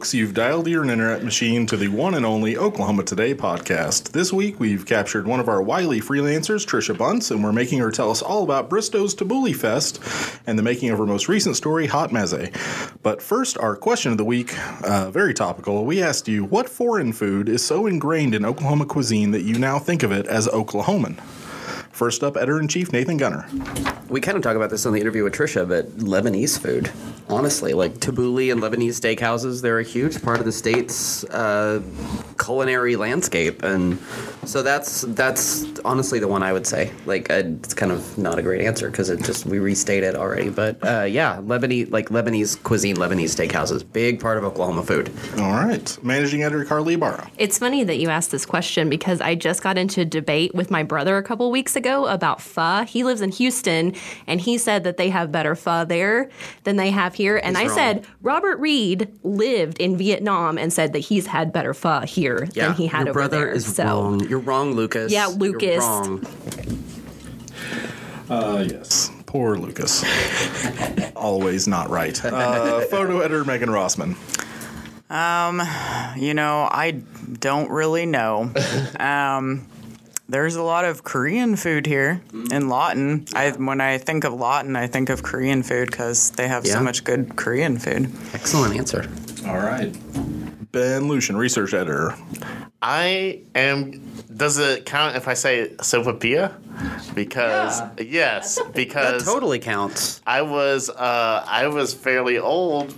folks. You've dialed your internet machine to the one and only Oklahoma Today podcast. This week, we've captured one of our wily freelancers, Trisha Bunce, and we're making her tell us all about Bristow's Tabbouleh Fest and the making of her most recent story, Hot Meze. But first, our question of the week, uh, very topical. We asked you, what foreign food is so ingrained in Oklahoma cuisine that you now think of it as Oklahoman? First up, editor in chief Nathan Gunter. We kind of talk about this on the interview with Trisha, but Lebanese food, honestly, like tabbouleh and Lebanese steakhouses, they're a huge part of the state's uh, culinary landscape, and so that's that's honestly the one I would say. Like, it's kind of not a great answer because it just we restated already, but uh, yeah, Lebanese like Lebanese cuisine, Lebanese steakhouses, big part of Oklahoma food. All right, managing editor Carly Barra. It's funny that you asked this question because I just got into a debate with my brother a couple weeks ago about pho. He lives in Houston, and he said that they have better pho there than they have here. And He's I wrong. said Robert Reed lived in Vietnam and said that he's had better pho here Yeah, than he had your over brother there. is so wrong. You're wrong, Lucas. Yeah, You're Lucas. wrong. Uh, yes. Poor Lucas. Always not right. Uh, photo editor Megan Rossman. Um, You know, I don't really know. um, there's a lot of Korean food here in Lawton. I when I think of Lawton, I think of Korean food because they have Yeah. so much good Korean food. Excellent answer. All right. Ben Luschen, research editor. I am. Does it count if I say sopapilla? Because yes, That because totally counts. I was uh, I was fairly old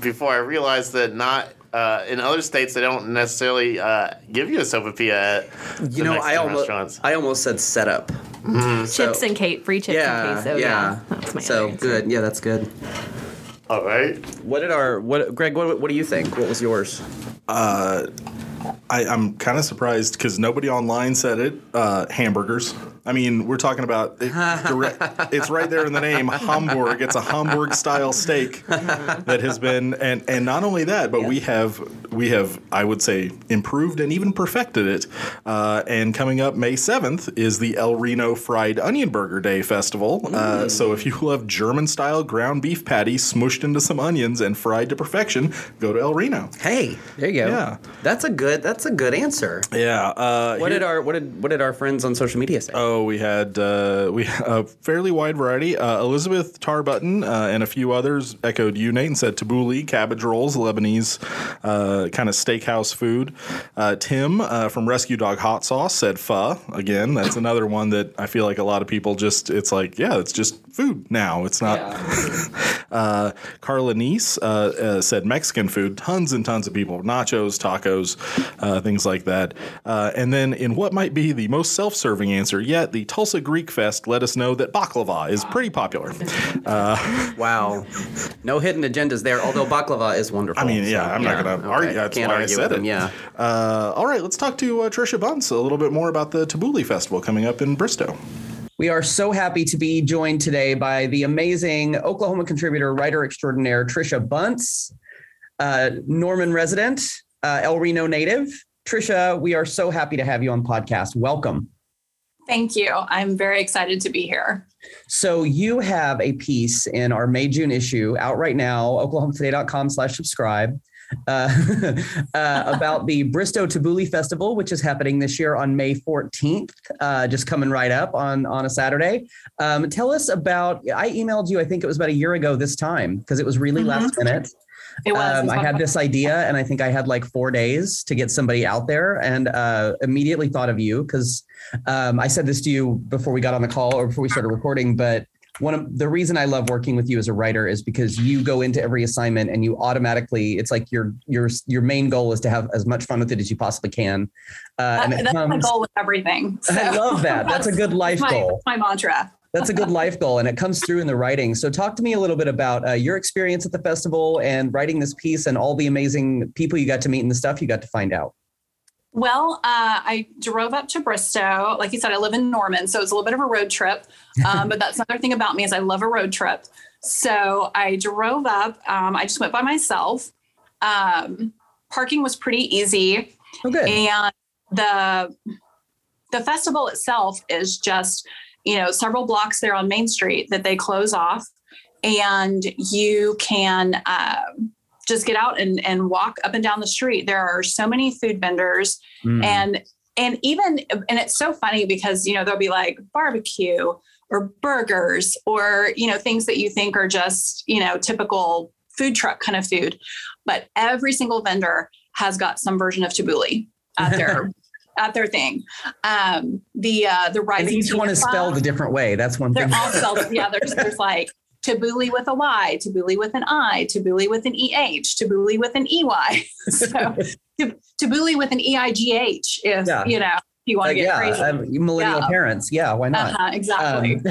before I realized that not. Uh, in other states, they don't necessarily uh, give you a sopapilla at You the know, I Mexican almost restaurants. I almost said setup. chips and cake, free chips yeah, and queso. yeah. that's my so answer. good. Yeah, that's good. All right. What did our what Greg? What, what do you think? What was yours? I, I'm kind of surprised because nobody online said it. Uh, hamburgers. I mean, we're talking about it direct, it's right there in the name. Hamburg. It's a Hamburg style steak that has been, and and not only that, but we have we have I would say improved and even perfected it. Uh, and coming up May 7th is the El Reno Fried Onion Burger Day Festival. Uh, so if you love German style ground beef patty smushed into some onions and fried to perfection, go to El Reno. Hey, there you go. Yeah. that's a good. That's a good answer. Yeah. Uh, What here- did our what did what did our friends on social media say? Oh, we had uh, we a fairly wide variety. Uh, Elizabeth Tarbutton uh, and a few others echoed you, Nate, and said tabbouleh, cabbage rolls, Lebanese uh, kind of steakhouse food. Uh, Tim uh, from Rescue Dog Hot Sauce said pho. Again, that's another one that I feel like a lot of people just it's like yeah, it's just food now. It's not. Uh, Carla Nice said Mexican food, tons and tons of people, nachos, tacos, uh, things like that. Uh, and then, in what might be the most self serving answer yet, the Tulsa Greek Fest let us know that baklava is pretty popular. Wow, no hidden agendas there. Although baklava is wonderful. I mean, yeah, so, I'm not going to okay. argue. That's Can't why I said with it. them, Yeah. Uh, all right, let's talk to uh, Trisha Bunce a little bit more about the Tabbouleh Festival coming up in Bristow. We are so happy to be joined today by the amazing Oklahoma contributor, writer extraordinaire, Trisha Bunce, uh, Norman resident, uh, El Reno native. Trisha, we are so happy to have you on podcast. Welcome. Thank you. I'm very excited to be here. So you have a piece in our May June issue out right now, oklahomatoday.com slash subscribe. Uh, uh, about the Bristow Tabbouleh Festival, which is happening this year on May 14th, uh, just coming right up on, on a Saturday. Um, tell us about, I emailed you, I think it was about a year ago this time, because it was really Mhm. last minute. It was. Um, I had this idea, and I think I had like four days to get somebody out there, and uh, immediately thought of you because um, I said this to you before we got on the call or before we started recording. But one of the reason I love working with you as a writer is because you go into every assignment and you automatically it's like your your your main goal is to have as much fun with it as you possibly can. Uh, and That- it that's my goal with everything. I love that. That's a good life my, goal. My mantra. That's a good life goal, and it comes through in the writing. So, talk to me a little bit about uh, your experience at the festival and writing this piece, and all the amazing people you got to meet and the stuff you got to find out. Well, uh, I drove up to Bristow. Like you said, I live in Norman, so it's a little bit of a road trip. Um, but that's another thing about me is I love a road trip. So I drove up. Um, I just went by myself. Um, parking was pretty easy. Oh, good. and the the festival itself is just you know several blocks there on main street that they close off and you can um, just get out and, and walk up and down the street. There are so many food vendors Mm. and and even and it's so funny because you know there'll be like barbecue or burgers or you know things that you think are just you know typical food truck kind of food but every single vendor has got some version of tabbouleh at their at their thing um the uh the and each one is spelled a different way. That's one they're thing. all spelled yeah there's there's like tabbouleh with a y tabbouleh with an i tabbouleh with an eh tabbouleh with an ey so Tab- tabbouleh with an e-i-g-h if Yeah. you know you want to Like, get yeah, crazy um, millennial Yeah. parents. Yeah, why not? uh-huh, exactly. Um,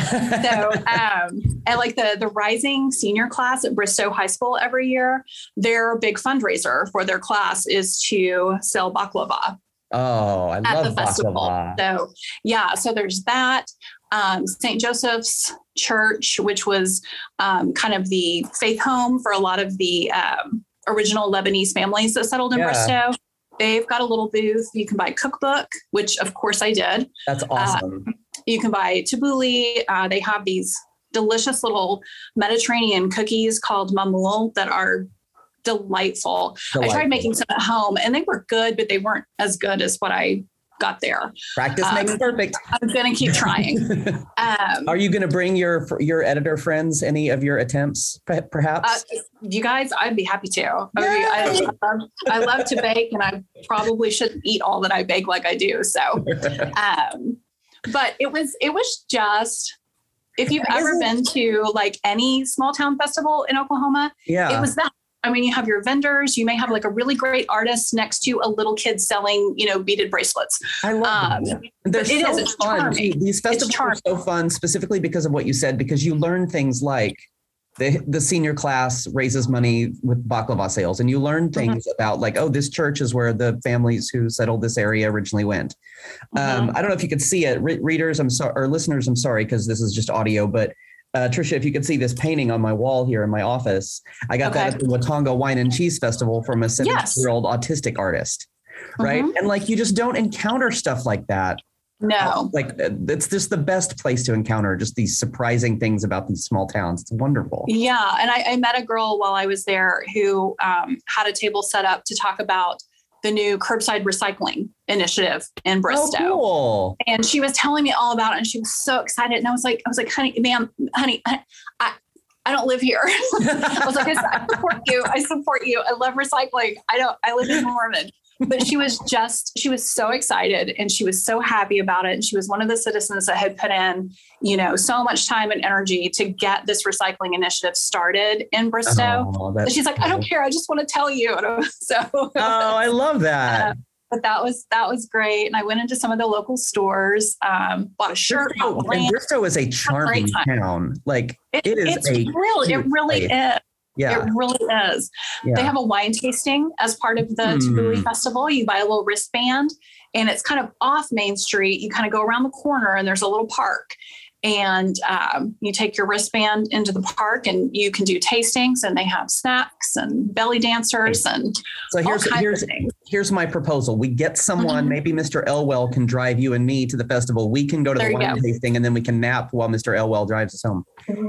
so, um, and like the the rising senior class at Bristow High School every year, their big fundraiser for their class is to sell baklava oh, I at the love festival. baklava. So, yeah, so there's that. Um, St. Joseph's Church, which was um, kind of the faith home for a lot of the um, original Lebanese families that settled in Yeah. Bristow. They've got a little booth. You can buy cookbook, which of course I did. That's awesome. You can buy tabbouleh. Uh, they have these delicious little Mediterranean cookies called mamoul that are delightful. I tried making some at home and they were good, but they weren't as good as what I got there. Practice um, makes perfect. I'm going to keep trying. Um, Are you going to bring your your editor friends any of your attempts, per- uh, perhaps? you guys, I'd be happy to. I, mean, I, I, love, I love to bake, and I probably shouldn't eat all that I bake like I do. So, um, but it was it was just if you've ever been to like any small town festival in Oklahoma, yeah. it was that. I mean, you have your vendors. You may have like a really great artist next to a little kid selling, you know, beaded bracelets. I love Um, them. They're it so is, fun. charming. These festivals are so fun, specifically because of what you said, because you learn things like the the senior class raises money with baklava sales, and you learn Mm-hmm. things about like, oh, this church is where the families who settled this area originally went. Um, Mhm. I don't know if you could see it, Re- readers. I'm sorry, or listeners. I'm sorry because this is just audio, but. Uh, Trisha, if you could see this painting on my wall here in my office, I got that at the Watonga Wine and Cheese Festival from a 70-year-old autistic artist. Right. Mhm. And like you just don't encounter stuff like that No. like uh, it's just the best place to encounter just these surprising things about these small towns. It's wonderful. Yeah, and I, I met a girl while I was there who um, had a table set up to talk about the new curbside recycling initiative in oh, Bristow. Oh, cool. And she was telling me all about it, and she was so excited. And I was like, I was like, honey, ma'am, honey, I, I don't live here. I was like, I support you. I support you. I love recycling. I don't. I live in Norman. But she was just, she was so excited and she was so happy about it. And she was one of the citizens that had put in, you know, so much time and energy to get this recycling initiative started in Bristow. Oh, she's like, I don't care. I just want to tell you. So, Oh, I love that. but that was that was great. And I went into some of the local stores, um, bought a shirt. Bristow, and. Bristow is a charming town. Like It- it is it's a really, it really place. is. Yeah, It really is. yeah. They have a wine tasting as part of the. Tabbouleh mm-hmm. Festival. You buy a little wristband and it's kind of off Main Street. You kind of go around the corner and there's a little park. And um, you take your wristband into the park and you can do tastings and they have snacks and belly dancers and so all here's kinds here's of things. here's my proposal. We get someone, Mhm. maybe Mr. Elwell can drive you and me to the festival. We can go to There the you wine go. tasting and then we can nap while Mr. Elwell drives us home.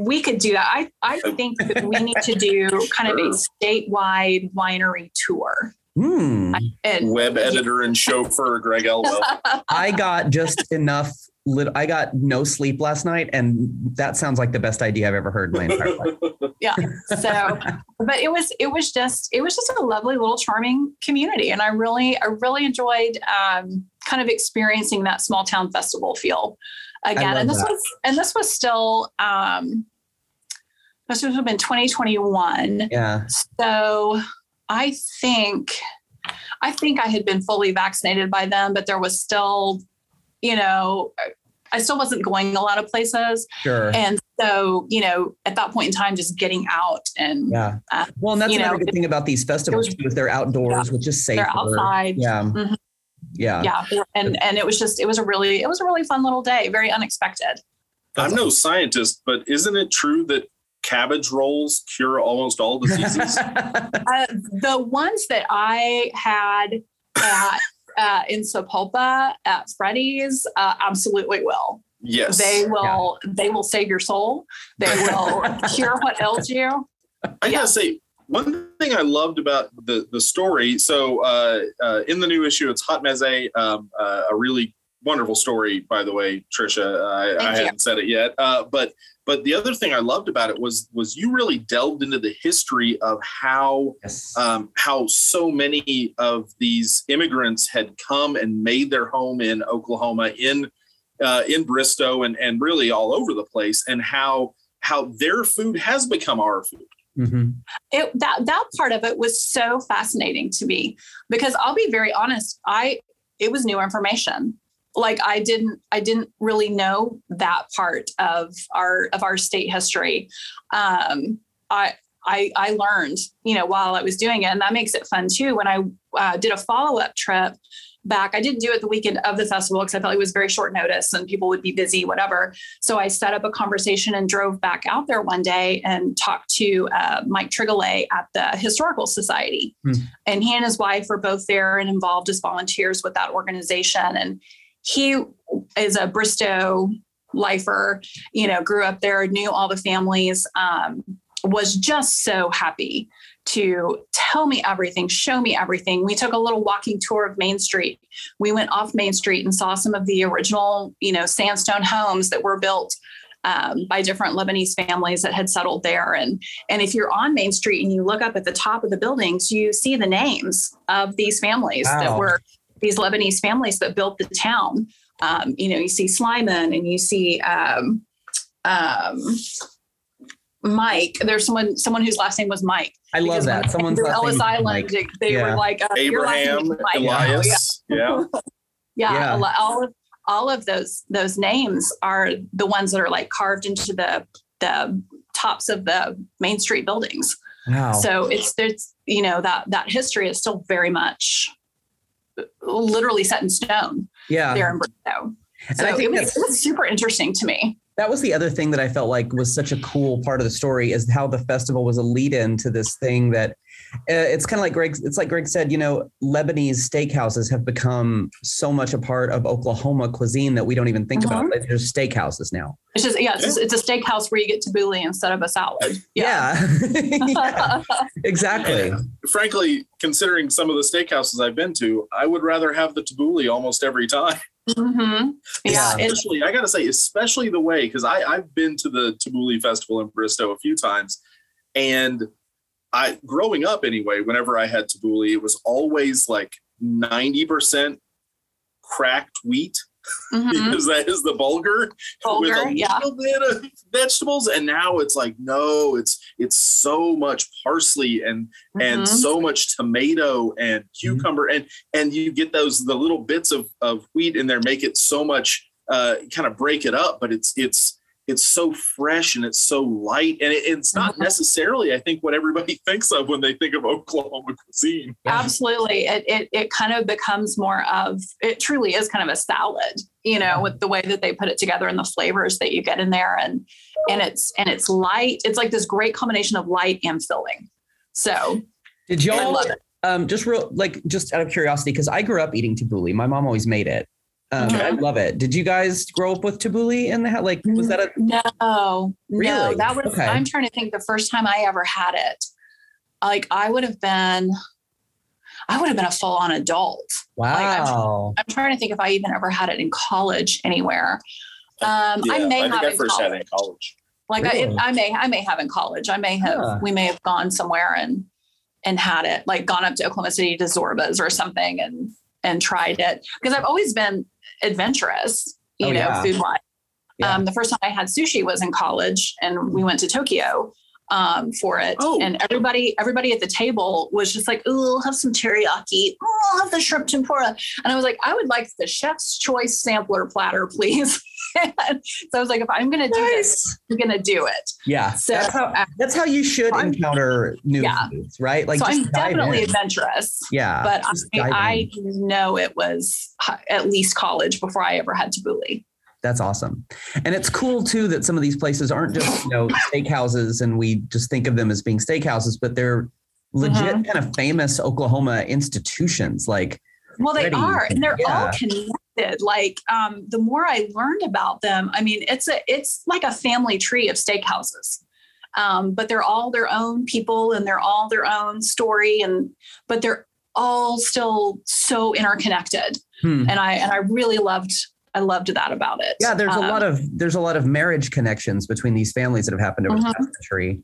We could do that. I, I think that we need to do kind of a statewide winery tour. Hmm. And Web editor and chauffeur Greg Elwell. I got just enough. Lit- I got no sleep last night, and that sounds like the best idea I've ever heard in my entire life. yeah so but it was it was just it was just a lovely little charming community and i really i really enjoyed um, kind of experiencing that small town festival feel again and this that. was and this was still um this would have been 2021 Yeah. so i think i think i had been fully vaccinated by then but there was still you know i still wasn't going a lot of places Sure. and so, you know, at that point in time, just getting out and Yeah. Uh, Well, and that's another know, good thing about these festivals was- too, is they're outdoors, which is safer. they're outside. Yeah. Mhm. Yeah. Yeah. And and it was just it was a really it was a really fun little day, very unexpected. I'm no scientist, but isn't it true that cabbage rolls cure almost all diseases? Uh, the ones that I had at uh, in Sapulpa at Freddie's uh, absolutely will. yes. They will they will save your soul. They will cure what ails you. I yeah. gotta say, one thing I loved about the the story. So uh, uh, in the new issue, it's Hot Meze, um, uh, a really wonderful story, by the way, Trisha. I, I you. hadn't said it yet, uh, but but the other thing I loved about it was was you really delved into the history of how Yes. um, how so many of these immigrants had come and made their home in Oklahoma, in uh, in Bristow, and and really all over the place, and how how their food has become our food. Mhm. it that that part of it was so fascinating to me because I'll be very honest, I it was new information. Like I didn't I didn't really know that part of our of our state history. Um, I I I learned you know while I was doing it, and that makes it fun too. When I uh, did a follow up trip back, I didn't do it the weekend of the festival because I felt it was very short notice and people would be busy, whatever. So I set up a conversation and drove back out there one day and talked to uh, Mike Trigolay at the Historical Society. Hmm. And he and his wife were both there and involved as volunteers with that organization. And he is a Bristow lifer, you know, grew up there, knew all the families, um, was just so happy to tell me everything, show me everything. We took a little walking tour of Main Street. We went off Main Street and saw some of the original, you know, sandstone homes that were built um, by different Lebanese families that had settled there. And and if you're on Main Street and you look up at the top of the buildings, you see the names of these families that were these Lebanese families that built the town. Um, you know, you see Slyman and you see um, um, Mike. There's someone someone whose last name was Mike. I love that. when Someone's through last Ellis name Island, Mike. they, they Yeah. were like uh, your last name Abraham, is Mike. Elias, yeah. Yeah, Yeah. a all of all of those those names are the ones that are like carved into the the tops of the Main Street buildings. Wow. So it's there's you know that that history is still very much literally set in stone yeah. there in Bristow. And So I think it was, it was super interesting to me. That was the other thing that I felt like was such a cool part of the story is how the festival was a lead in to this thing that uh, it's kind of like Greg. It's like Greg said, you know, Lebanese steakhouses have become so much a part of Oklahoma cuisine that we don't even think about. They're just steakhouses now. It's just yeah, it's, it's a steakhouse where you get tabbouleh instead of a salad. Yeah, Yeah, exactly. Frankly, considering some of the steakhouses I've been to, I would rather have the tabbouleh almost every time. Hmm Yeah, especially I gotta say, especially the way because I I've been to the Tabbouleh Festival in Bristow a few times, and I growing up anyway, whenever I had tabbouleh, it was always like ninety percent cracked wheat mhm. because that is the bulgur, with a yeah. little bit of vegetables, and now it's like no, it's it's so much parsley and and Mhm. so much tomato and cucumber and and you get those the little bits of of wheat in there make it so much uh kind of break it up but it's it's it's so fresh and it's so light and it, it's not Mhm. necessarily i think what everybody thinks of when they think of oklahoma cuisine Absolutely. It, it it kind of becomes more of it truly is kind of a salad, you know, with the way that they put it together and the flavors that you get in there and and it's and it's light. It's like this great combination of light and filling. So Did y'all love it. um, just real like just out of curiosity because I grew up eating tabbouleh. My mom always made it. Um, Okay. I love it. Did you guys grow up with tabbouleh in the house? Like, was that a No, no, Really? that was. Okay. I'm trying to think. The first time I ever had it, like I would have been, I would have been a full on adult. wow? I'm trying to think if I even ever had it in college anywhere. Um, I may have in college. in college Like Really? I, I may, I may have in college. I may have. Huh. We may have gone somewhere and and had it. Like gone up to Oklahoma City to Zorba's or something and and tried it because I've always been adventurous. You Oh, know, yeah. food wise. Yeah. Um, the first time I had sushi was in college, and we went to Tokyo um, for it. Oh. And everybody, everybody at the table was just like, "Oh, I'll have some teriyaki. Oh, I'll have the shrimp tempura." And I was like, "I would like the chef's choice sampler platter, please." So I was like, "If I'm going to do this, I'm going to do it." Yeah, So, that's how that's how you should I'm- encounter new Yeah. foods, right? Like, so just I'm definitely in. adventurous. yeah, But I. I know it was at least college before I ever had tabbouleh. That's awesome. And it's cool too that some of these places aren't just, you know, steakhouses and we just think of them as being steakhouses, but they're legit Mhm. kind of famous Oklahoma institutions. Like, Well, they Ready. are, and they're all connected. Like, um, the more I learned about them, I mean, it's a it's like a family tree of steakhouses. um, but they're all their own people and they're all their own story, and but they're all still so interconnected. Hmm. And I and I really loved I loved that about it. Yeah, there's a Um, lot of there's a lot of marriage connections between these families that have happened over the Mhm. past century.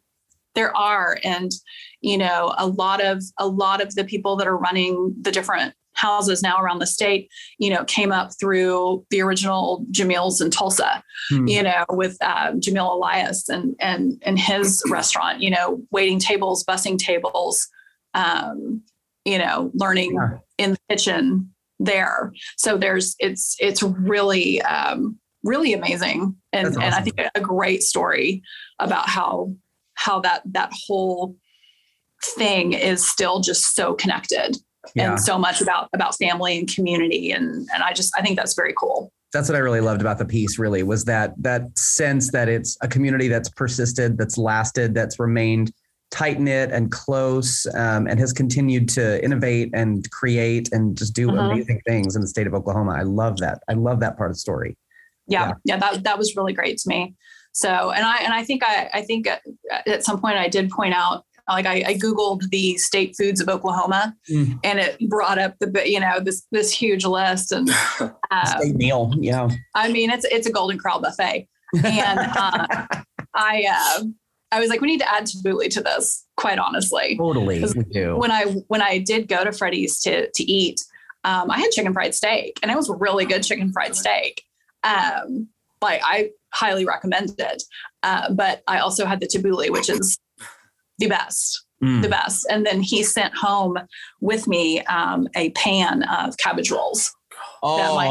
there are and you know a lot of a lot of the people that are running the different houses now around the state you know came up through the original jamil's in tulsa Hmm. you know with um, jamil elias and and and his restaurant you know waiting tables busing tables um you know learning Yeah. in the kitchen there so there's it's it's really um really amazing and That's and i think a great story about how how that that whole thing is still just so connected Yeah. and so much about about family and community and and i just i think that's very cool that's what I really loved about the piece. Really, was that that sense that it's a community that's persisted, that's lasted, that's remained tight knit and close, um, and has continued to innovate and create and just do Mhm. amazing things in the state of Oklahoma. I love that. I love that part of the story. yeah, yeah that that was really great to me so and i and i think i i think at, at some point i did point out like I, I googled the state foods of oklahoma Mm. and it brought up the you know this this huge list and uh, State meal, yeah. i mean it's it's a golden corral buffet and uh, i uh, i was like we need to add tabbouleh to this quite honestly Totally, we do. when I when I did go to Freddie's to to eat, um, I had chicken fried steak, and it was really good chicken fried steak. Um, like I highly recommend it. Uh, but I also had the tabbouleh, which is the best, Mm. the best. And then he sent home with me um, a pan of cabbage rolls. that my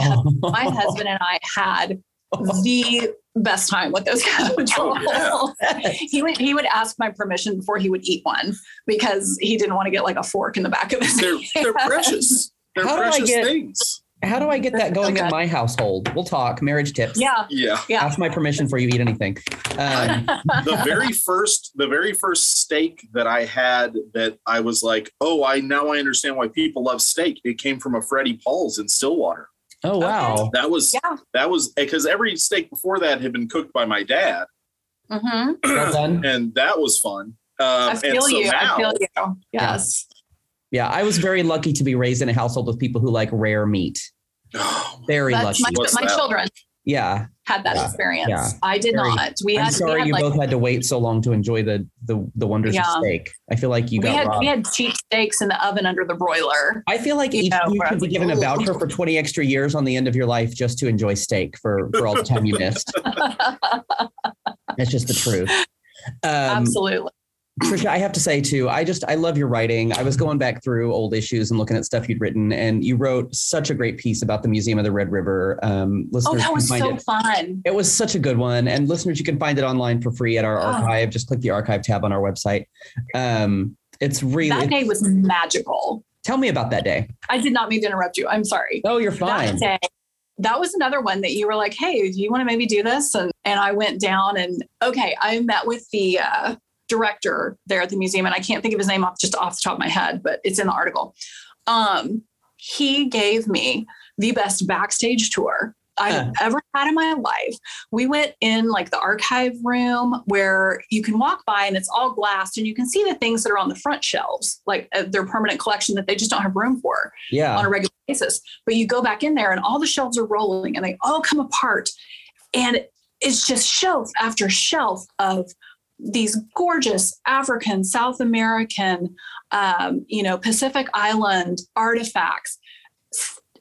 My husband and I had the best time with those cabbage Oh, yeah. he would he would ask my permission before he would eat one because he didn't want to get like a fork in the back of his They're they're precious. They're How do I precious get- things. How do I get that going in my household? We'll talk marriage tips. Yeah, Yeah. yeah. Ask my permission before you eat anything. Um, the very first the very first steak that I had that I was like, oh, I now I understand why people love steak. It came from a Freddie Paul's in Stillwater. Oh wow. That was Yeah. that was because every steak before that had been cooked by my dad, hmm Well and that was fun. Um, I feel so you. now, I feel you. Yes. Yeah, I was very lucky to be raised in a household with people who like rare meat. Oh, Very That's lucky. my, my that? children yeah. had that Yeah. experience. Yeah. I did Very- not. We had, I'm sorry we had you like both had to wait so long to enjoy the the, the wonders Yeah. of steak. I feel like you we got had robbed. we had cheap steaks in the oven under the broiler. I feel like you each know, you should be like, given a voucher for 20 extra years on the end of your life just to enjoy steak for, for all the time you missed. That's just the truth. Um, Absolutely. Trisha, I have to say too, I just I love your writing. I was going back through old issues and looking at stuff you'd written, and you wrote such a great piece about the Museum of the Red River. Um, Oh, that was so it. fun. It was such a good one, and listeners, you can find it online for free at our Oh. archive. Just click the archive tab on our website. Um, it's really. That day was magical. tell me about that day. I did not mean to interrupt you. I'm sorry. Oh, you're fine. that day that was another one that you were like hey do you want to maybe do this and and i went down and okay i met with the uh, director there at the museum and i can't think of his name off just off the top of my head but it's in the article um he gave me the best backstage tour I've Huh. ever had in my life. We went in like the archive room where you can walk by and it's all glassed and you can see the things that are on the front shelves, like uh, their permanent collection that they just don't have room for yeah. on a regular basis. But you go back in there and all the shelves are rolling and they all come apart. And it's just shelf after shelf of these gorgeous African, South American, um, you know, Pacific Island artifacts.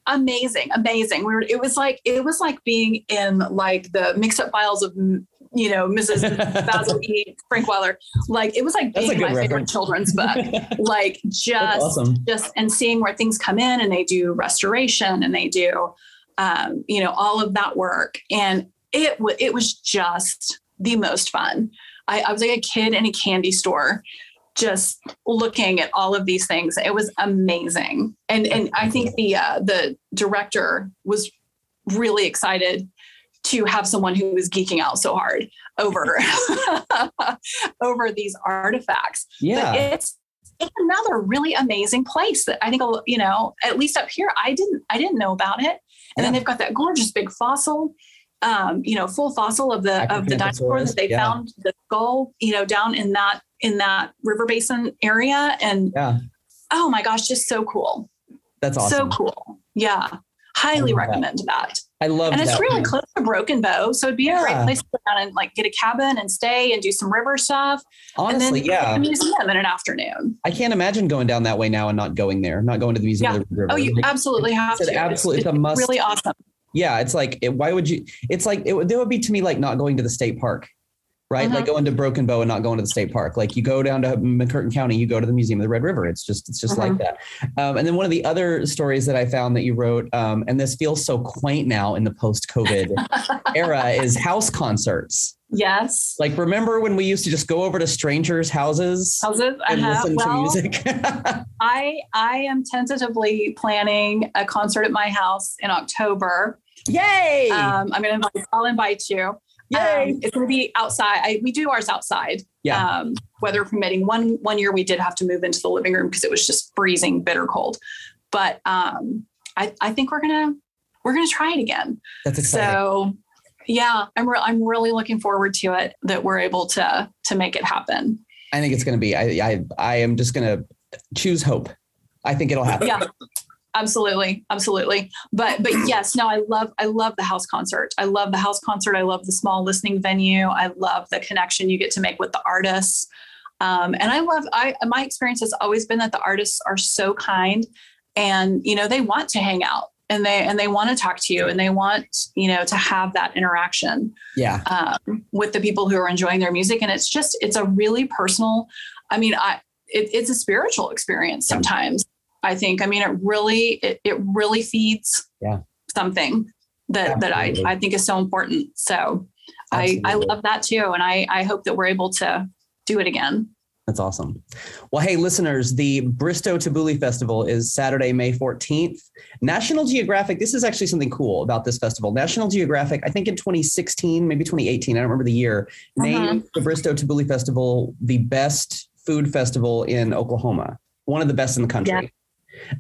Amazing, amazing. We were, it was like it was like being in like the mixed up files of you know Mrs. Basil E. Frankweiler. Like it was like That's being my favorite children's book. like just awesome. just and seeing where things come in and they do restoration and they do um, you know all of that work and it w- it was just the most fun I, I was like a kid in a candy store just looking at all of these things. It was amazing. And and i think the uh, the director was really excited to have someone who was geeking out so hard over over these artifacts. But Yeah. it's it's another really amazing place that I think you know at least up here I didn't I didn't know about it. And then they've got that gorgeous big fossil um, you know, full fossil of the of the dinosaur that they yeah. found the skull, you know, down in that in that river basin area. And Yeah, oh my gosh, just so cool. that's awesome. So cool. Yeah. Highly love that. recommend that. I love And it's really close to Broken Bow. So it'd be a great Yeah. place to go down and like get a cabin and stay and do some river stuff. Honestly, and then yeah. the museum in an afternoon. I can't imagine going down that way now and not going there, not going to the museum Yeah. the. Oh, you Like, absolutely have it's to. an absolute- it's a must. really awesome. Yeah, it's like it, why would you? It's like it would. It would be to me like not going to the state park, right? Mhm. Like going to Broken Bow and not going to the state park. Like you go down to McCurtain County, you go to the Museum of the Red River. It's just it's just like Mhm. that. Um, and then one of the other stories that I found that you wrote, um, and this feels so quaint now in the post-COVID era, is house concerts. Yes. Like remember when we used to just go over to strangers' houses How's it? and Uh-huh. listen Well, to music? I I am tentatively planning a concert at my house in October. Yay! Um, I'm gonna invite. I'll invite you. Yay! Um, it's gonna be outside. I, we do ours outside. Yeah. Um, weather permitting. One one year we did have to move into the living room because it was just freezing, bitter cold. But um, I I think we're gonna we're gonna try it again. That's exciting. So yeah, I'm re- I'm really looking forward to it that we're able to to make it happen. I think it's going to be. I, I I am just going to choose hope. I think it'll happen. Yeah. Absolutely, absolutely. But but yes, no, I love I love the house concert. I love the house concert. I love the small listening venue. I love the connection you get to make with the artists. Um, and I love I my experience has always been that the artists are so kind and you know they want to hang out and they and they want to talk to you and they want you know to have that interaction Yeah. um, with the people who are enjoying their music and it's just it's a really personal i mean i it, it's a spiritual experience sometimes i think i mean it really it, it really feeds Yeah. something that that I, Absolutely. I think is so important so I, I love that too and i i hope that we're able to do it again That's awesome. Well, hey, listeners, the Bristow Tabouleh Festival is Saturday, May 14th. National Geographic, this is actually something cool about this festival. National Geographic, I think in 2016, maybe 2018, I don't remember the year, named the Bristow Tabouleh Festival the best food festival in Oklahoma, one of the best in the country.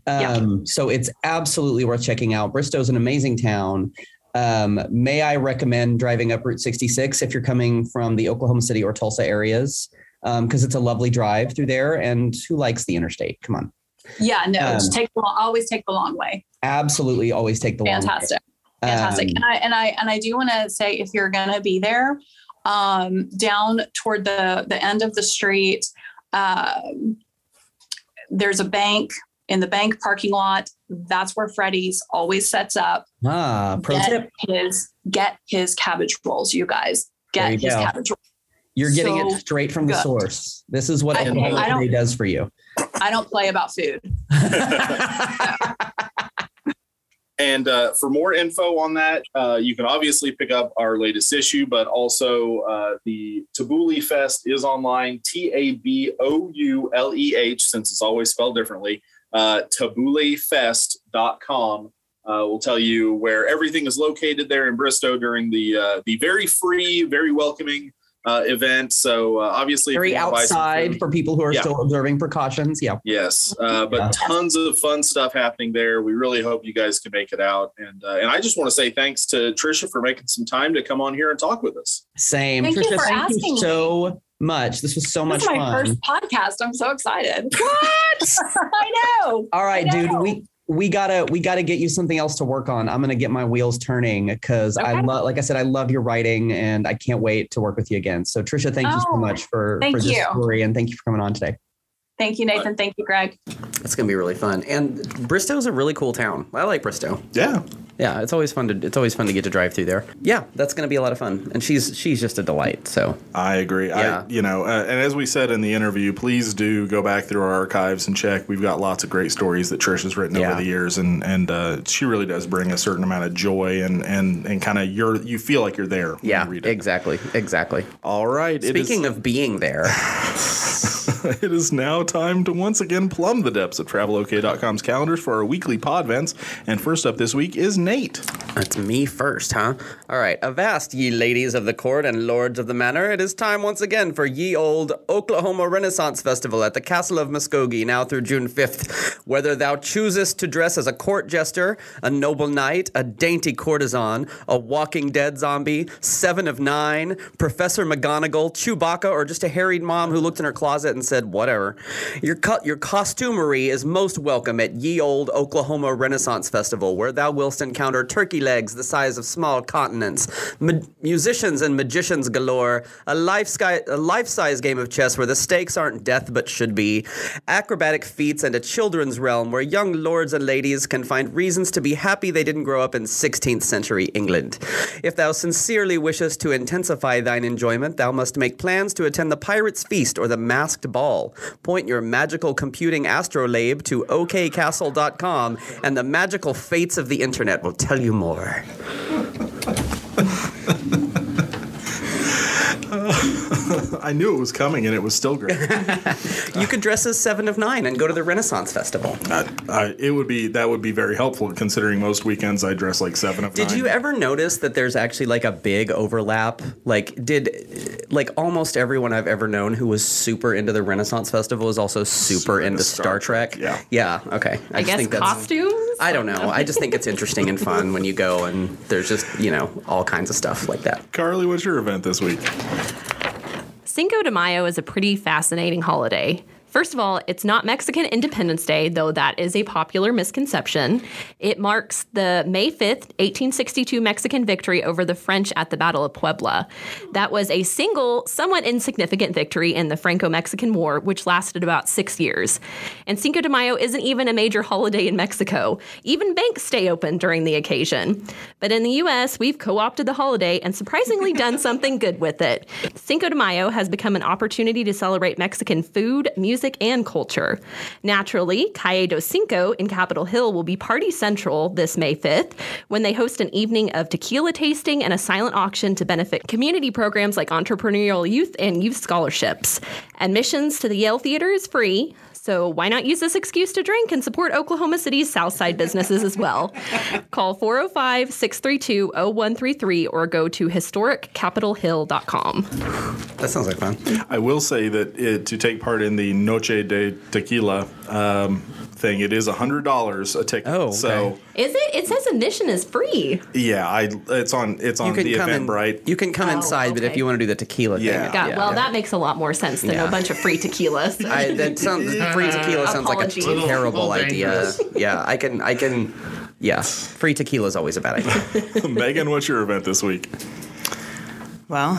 Yeah. Um, So it's absolutely worth checking out. Bristow's an amazing town. Um, may I recommend driving up Route 66 if you're coming from the Oklahoma City or Tulsa areas? Because it's a lovely drive through there. And who likes the interstate? Come on, yeah no Um, just take the long, always take the long way absolutely, always take the long way. fantastic fantastic Um, and i and i and i do want to say if you're going to be there um down toward the the end of the street um there's a bank in the bank parking lot that's where Freddie's always sets up ah, pro get tip: his get his cabbage rolls you guys get you his go. cabbage rolls you're getting so it straight from the source. This is what I- Oklahoma I does for you. i don't play about food And uh, for more info on that, uh, you can obviously pick up our latest issue, but also uh, the Tabouleh Fest is online. T A B O U L E H, since it's always spelled differently. Uh, taboulehfest.com uh, will tell you where everything is located there in Bristow during the uh, the very free, very welcoming uh, event. So uh, obviously, Very you wanna buy some outside food- for people who are Yeah. still observing precautions. Yeah. Yes, uh, but Yeah. tons of fun stuff happening there. We really hope you guys can make it out, and uh, and I just want to say thanks to Trisha for making some time to come on here and talk with us. Same. Thank you Trisha, for thank asking you me. so much. This was so much this is my fun. first podcast i'm so excited What? i know All right, I dude. We we gotta we gotta get you something else to work on. I'm gonna get my wheels turning because I love, like I said, I love your writing, and I can't wait to work with you again. So, Trisha, thank you so Oh, much for for this you. story, and thank you for coming on today. Thank you, Nathan. Thank you, Greg. It's gonna be really fun. And Bristow's a really cool town. I like Bristow. Yeah. Yeah, it's always fun to it's always fun to get to drive through there. Yeah, that's gonna be a lot of fun. And she's she's just a delight. So I agree. Yeah. I, you know, uh, and as we said in the interview, please do go back through our archives and check. We've got lots of great stories that Trish has written Yeah. over the years, and and uh, she really does bring a certain amount of joy and and and kind of you're you feel like you're there. When yeah, you read it. exactly, exactly. All right. it is- Speaking of being there, it is now time to once again plumb the depths of TravelOK.com's calendars for our weekly Podvents. And first up this week is Nate. That's me first, huh? All right. Avast, ye ladies of the court and lords of the manor. It is time once again for ye old Oklahoma Renaissance Festival at the Castle of Muskogee, now through June 5th. Whether thou choosest to dress as a court jester, a noble knight, a dainty courtesan, a walking dead zombie, seven of nine, Professor McGonagall, Chewbacca, or just a harried mom who looked in her closet and said, whatever. Your, co- your costumery is most welcome at ye old Oklahoma Renaissance Festival, where thou wilt encounter turkey legs the size of small continents, mu- musicians and magicians galore, a life sky, a life-size game of chess where the stakes aren't death but should be, acrobatic feats and a children's realm where young lords and ladies can find reasons to be happy they didn't grow up in 16th century England. If thou sincerely wishest to intensify thine enjoyment, thou must make plans to attend the Pirates' Feast or the Masked Ball. Point your magical computing astrolabe to okcastle.com and the magical fates of the internet will tell you more. I knew it was coming and it was still great. You could dress as seven of nine and go to the Renaissance Festival. uh, uh, it would be that would be very helpful considering most weekends I dress like seven of Did nine. you ever notice that there's actually like a big overlap? Like, did like almost everyone I've ever known who was super into the Renaissance Festival is also super, into Star, Trek? Yeah. Yeah. Okay. I, just guess think that's- costumes. I don't know. I just think it's interesting and fun when you go and there's just you know all kinds of stuff like that. Carly, what's your event this week? Cinco de Mayo is a pretty fascinating holiday. First of all, it's not Mexican Independence Day, though that is a popular misconception. It marks the May 5th, 1862 Mexican victory over the French at the Battle of Puebla. That was a single, somewhat insignificant victory in the Franco Mexican War, which lasted about six years. And Cinco de Mayo isn't even a major holiday in Mexico. Even banks stay open during the occasion. But in the US, we've co opted the holiday and surprisingly done something good with it. Cinco de Mayo has become an opportunity to celebrate Mexican food, music, and culture. Naturally, Calle dos Cinco in Capitol Hill will be party central this May 5th when they host an evening of tequila tasting and a silent auction to benefit community programs like entrepreneurial youth and youth scholarships. Admissions to the Yale Theater is free. So why not use this excuse to drink and support Oklahoma City's Southside businesses as well? Call 405-632-0133 or go to historiccapitolhill.com. That sounds like fun. I will say that it, to take part in the Noche de Tequila um, thing, it is hundred dollars a ticket. Oh, okay. so Is it? It says admission is free. yeah, I it's on it's on the come in. Eventbrite. You can come Oh, inside, but if you want to do the tequila Yeah. thing, God, yeah, well, yeah. that makes a lot more sense than Yeah. a bunch of free tequilas. I, that sounds free uh, tequila sounds like a terrible Little idea. Yeah, I can, I can. Yeah, free tequila is always a bad idea. Megan, what's your event this week? Well,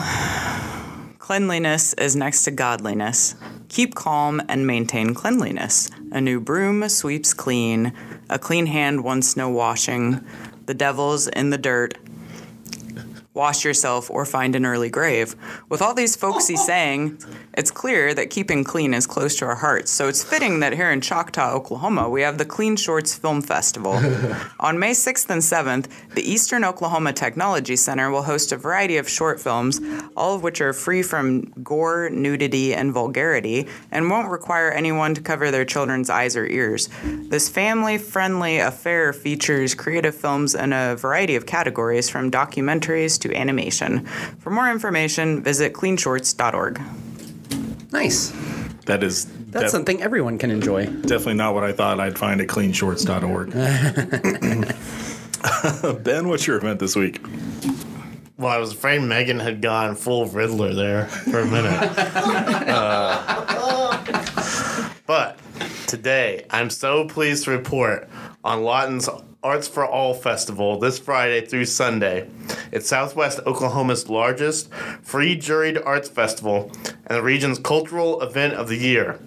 cleanliness is next to godliness. Keep calm and maintain cleanliness. A new broom sweeps clean. A clean hand wants no washing. The devil's in the dirt. Wash yourself or find an early grave. With all these folksy saying, it's clear that keeping clean is close to our hearts. So it's fitting that here in Choctaw, Oklahoma, we have the Clean Shorts Film Festival. On May 6th and 7th, the Eastern Oklahoma Technology Center will host a variety of short films, all of which are free from gore, nudity, and vulgarity, and won't require anyone to cover their children's eyes or ears. This family friendly affair features creative films in a variety of categories, from documentaries to animation. For more information, visit cleanshorts.org. nice. That is That's def- something everyone can enjoy. definitely not what I thought I'd find at cleanshorts.org. ben, what's your event this week? Well, I was afraid Megan had gone full Riddler there for a minute. Uh, but today, I'm so pleased to report on Lawton's Arts for All Festival this Friday through Sunday. It's Southwest Oklahoma's largest free juried arts festival and the region's cultural event of the year.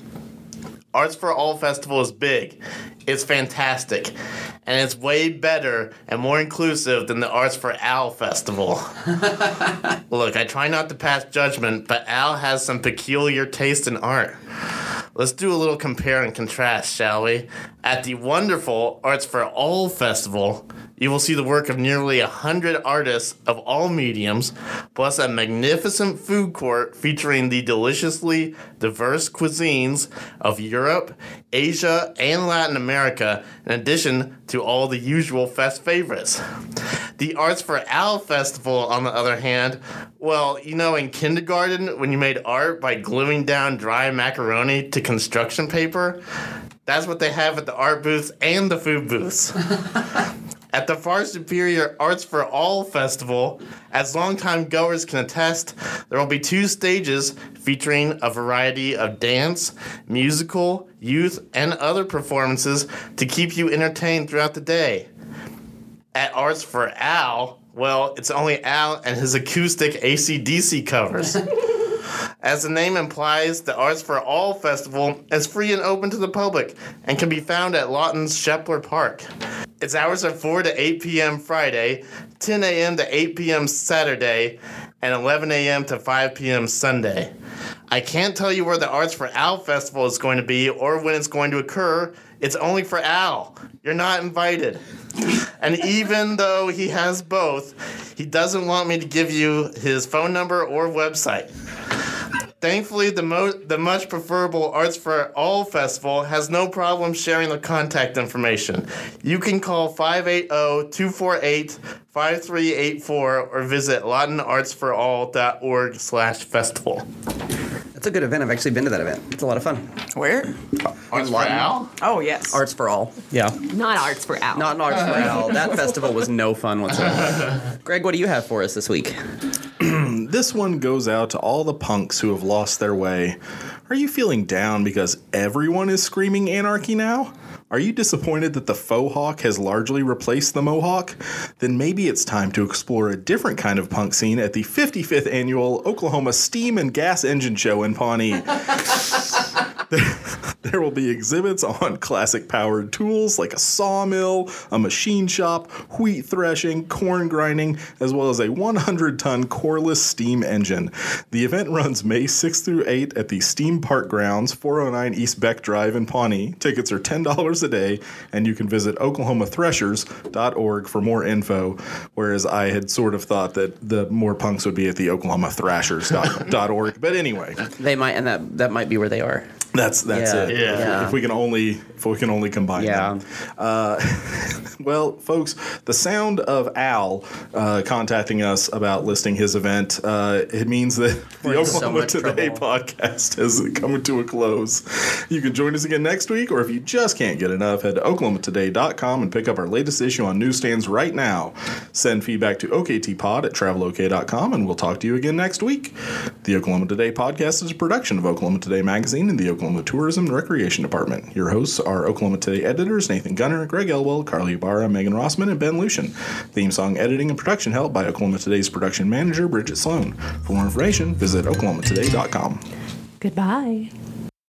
Arts for All Festival is big. It's fantastic. And it's way better and more inclusive than the Arts for Al Festival. Look, I try not to pass judgment, but Al has some peculiar taste in art. Let's do a little compare and contrast, shall we? At the wonderful Arts for All Festival, you will see the work of nearly a hundred artists of all mediums, plus a magnificent food court featuring the deliciously diverse cuisines of Europe, Asia, and Latin America, in addition to all the usual fest favorites. The Arts for Al Festival, on the other hand, well, you know, in kindergarten, when you made art by gluing down dry macaroni to construction paper, that's what they have at the art booths and the food booths. At the Far Superior Arts for All Festival, as longtime goers can attest, there will be two stages featuring a variety of dance, musical, youth, and other performances to keep you entertained throughout the day. At Arts for Al, well, it's only Al and his acoustic ACDC covers. As the name implies, the Arts for All Festival is free and open to the public and can be found at Lawton's Shepler Park. Its hours are 4 to 8 p.m. Friday, 10 a.m. to 8 p.m. Saturday, and 11 a.m. to 5 p.m. Sunday. I can't tell you where the Arts for Al Festival is going to be or when it's going to occur. It's only for Al. You're not invited. And even though he has both, he doesn't want me to give you his phone number or website. Thankfully, the, mo- the much preferable Arts for All Festival has no problem sharing the contact information. You can call 580 248 5384 or visit lawtonartsforall.org slash festival. That's a good event. I've actually been to that event. It's a lot of fun. Where? Arts for Al? Oh, yes. Arts for All. Yeah. Not Arts for Al. Not Arts for All. That festival was no fun whatsoever. Greg, what do you have for us this week? This one goes out to all the punks who have lost their way. Are you feeling down because everyone is screaming anarchy now? Are you disappointed that the faux hawk has largely replaced the mohawk? Then maybe it's time to explore a different kind of punk scene at the 55th annual Oklahoma Steam and Gas Engine Show in Pawnee. There will be exhibits on classic powered tools like a sawmill, a machine shop, wheat threshing, corn grinding, as well as a 100 ton coreless steam engine. The event runs May 6 through 8 at the Steam Park Grounds, 409 East Beck Drive in Pawnee. Tickets are $10 a day, and you can visit oklahomathreshers.org for more info. Whereas I had sort of thought that the more punks would be at the oklahomathrashers.org. But anyway, They might, and that that might be where they are. That's that's Yeah. it. Yeah. If, Yeah. if we can only if we can only combine Yeah. them. Uh, well, folks, the sound of Al uh, contacting us about listing his event uh, it means that the in so Oklahoma much Today trouble. podcast is coming to a close. You can join us again next week, or if you just can't get enough, head to oklahomatoday.com and pick up our latest issue on newsstands right now. Send feedback to oktpod at travelok.com, and we'll talk to you again next week. The Oklahoma Today podcast is a production of Oklahoma Today magazine and the Oklahoma Tourism and Recreation Department. Your hosts are Oklahoma Today editors Nathan Gunter, Greg Elwell, Carly Ibarra, Megan Rossman, and Ben Luschen. Theme song editing and production help by Oklahoma Today's production manager Bridget Sloan. For more information, visit oklahomatoday.com. Goodbye.